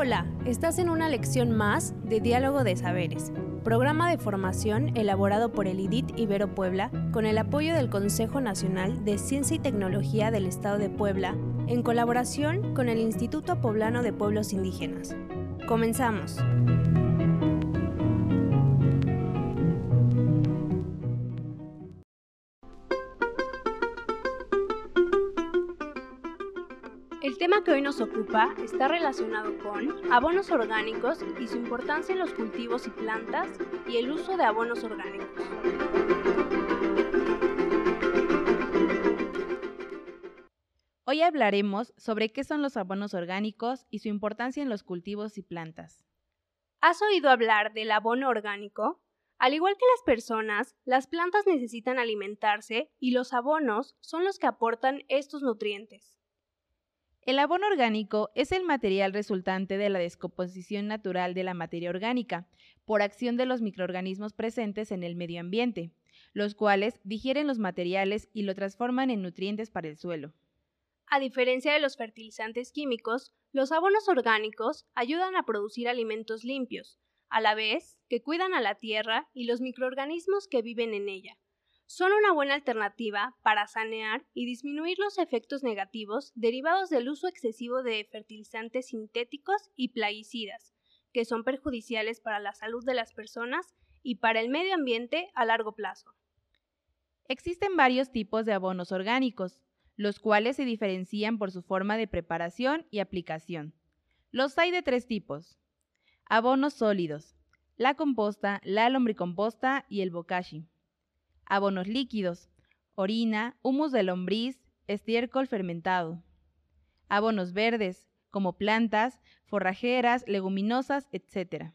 Hola, estás en una lección más de Diálogo de Saberes, programa de formación elaborado por el IDIT Ibero Puebla con el apoyo del Consejo Nacional de Ciencia y Tecnología del Estado de Puebla en colaboración con el Instituto Poblano de Pueblos Indígenas. Comenzamos. El tema que hoy nos ocupa está relacionado con abonos orgánicos y su importancia en los cultivos y plantas y el uso de abonos orgánicos. Hoy hablaremos sobre qué son los abonos orgánicos y su importancia en los cultivos y plantas. ¿Has oído hablar del abono orgánico? Al igual que las personas, las plantas necesitan alimentarse y los abonos son los que aportan estos nutrientes. El abono orgánico es el material resultante de la descomposición natural de la materia orgánica por acción de los microorganismos presentes en el medio ambiente, los cuales digieren los materiales y lo transforman en nutrientes para el suelo. A diferencia de los fertilizantes químicos, los abonos orgánicos ayudan a producir alimentos limpios, a la vez que cuidan a la tierra y los microorganismos que viven en ella son una buena alternativa para sanear y disminuir los efectos negativos derivados del uso excesivo de fertilizantes sintéticos y plaguicidas, que son perjudiciales para la salud de las personas y para el medio ambiente a largo plazo. Existen varios tipos de abonos orgánicos, los cuales se diferencian por su forma de preparación y aplicación. Los hay de tres tipos. Abonos sólidos, la composta, la lombricomposta y el bokashi abonos líquidos, orina, humus de lombriz, estiércol fermentado. Abonos verdes, como plantas, forrajeras, leguminosas, etc.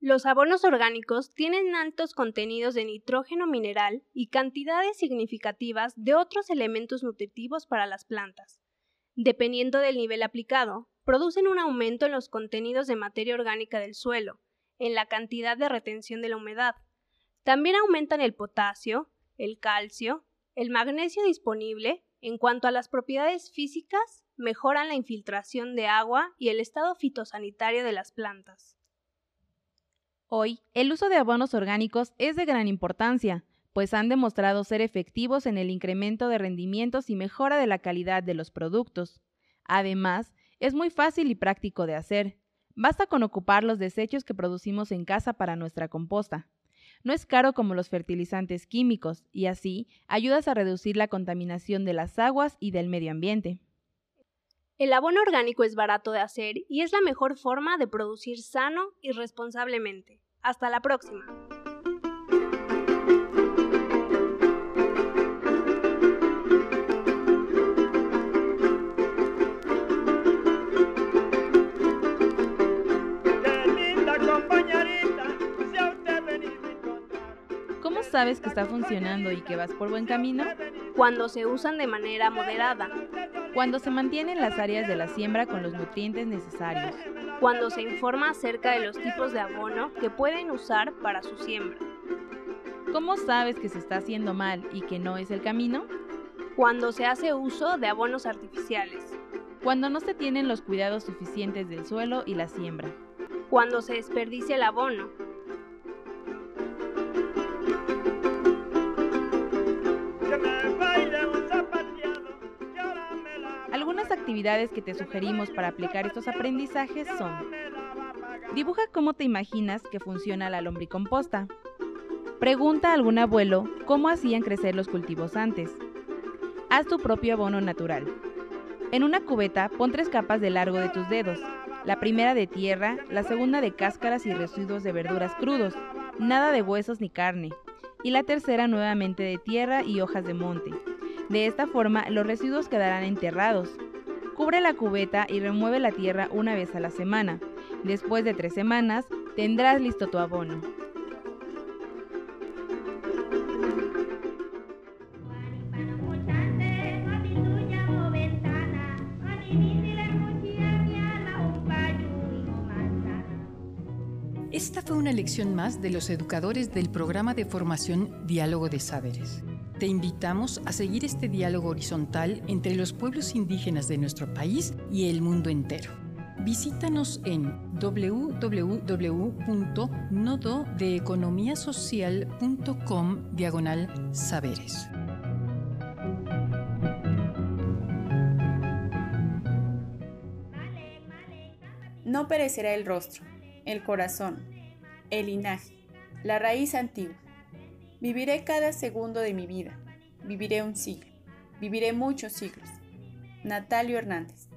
Los abonos orgánicos tienen altos contenidos de nitrógeno mineral y cantidades significativas de otros elementos nutritivos para las plantas. Dependiendo del nivel aplicado, producen un aumento en los contenidos de materia orgánica del suelo, en la cantidad de retención de la humedad, también aumentan el potasio, el calcio, el magnesio disponible. En cuanto a las propiedades físicas, mejoran la infiltración de agua y el estado fitosanitario de las plantas. Hoy, el uso de abonos orgánicos es de gran importancia, pues han demostrado ser efectivos en el incremento de rendimientos y mejora de la calidad de los productos. Además, es muy fácil y práctico de hacer. Basta con ocupar los desechos que producimos en casa para nuestra composta. No es caro como los fertilizantes químicos y así ayudas a reducir la contaminación de las aguas y del medio ambiente. El abono orgánico es barato de hacer y es la mejor forma de producir sano y responsablemente. Hasta la próxima. Sabes que está funcionando y que vas por buen camino? Cuando se usan de manera moderada. Cuando se mantienen las áreas de la siembra con los nutrientes necesarios. Cuando se informa acerca de los tipos de abono que pueden usar para su siembra. ¿Cómo sabes que se está haciendo mal y que no es el camino? Cuando se hace uso de abonos artificiales. Cuando no se tienen los cuidados suficientes del suelo y la siembra. Cuando se desperdicia el abono, actividades que te sugerimos para aplicar estos aprendizajes son Dibuja cómo te imaginas que funciona la lombricomposta. Pregunta a algún abuelo cómo hacían crecer los cultivos antes. Haz tu propio abono natural. En una cubeta pon tres capas de largo de tus dedos. La primera de tierra, la segunda de cáscaras y residuos de verduras crudos, nada de huesos ni carne. Y la tercera nuevamente de tierra y hojas de monte. De esta forma los residuos quedarán enterrados. Cubre la cubeta y remueve la tierra una vez a la semana. Después de tres semanas, tendrás listo tu abono. Esta fue una lección más de los educadores del programa de formación Diálogo de Saberes. Te invitamos a seguir este diálogo horizontal entre los pueblos indígenas de nuestro país y el mundo entero. Visítanos en www.nododeeconomiasocial.com diagonal saberes. No perecerá el rostro, el corazón, el linaje, la raíz antigua. Viviré cada segundo de mi vida. Viviré un siglo. Viviré muchos siglos. Natalio Hernández.